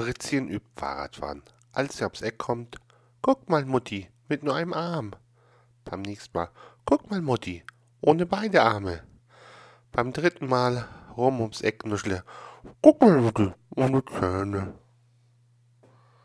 Fritzchen übt Fahrradfahren. Als er aufs Eck kommt, guck mal, Mutti, mit nur einem Arm. Beim nächsten Mal, guck mal, Mutti, ohne beide Arme. Beim dritten Mal rum ums Eck nuschle, guck mal, Mutti, ohne Zähne.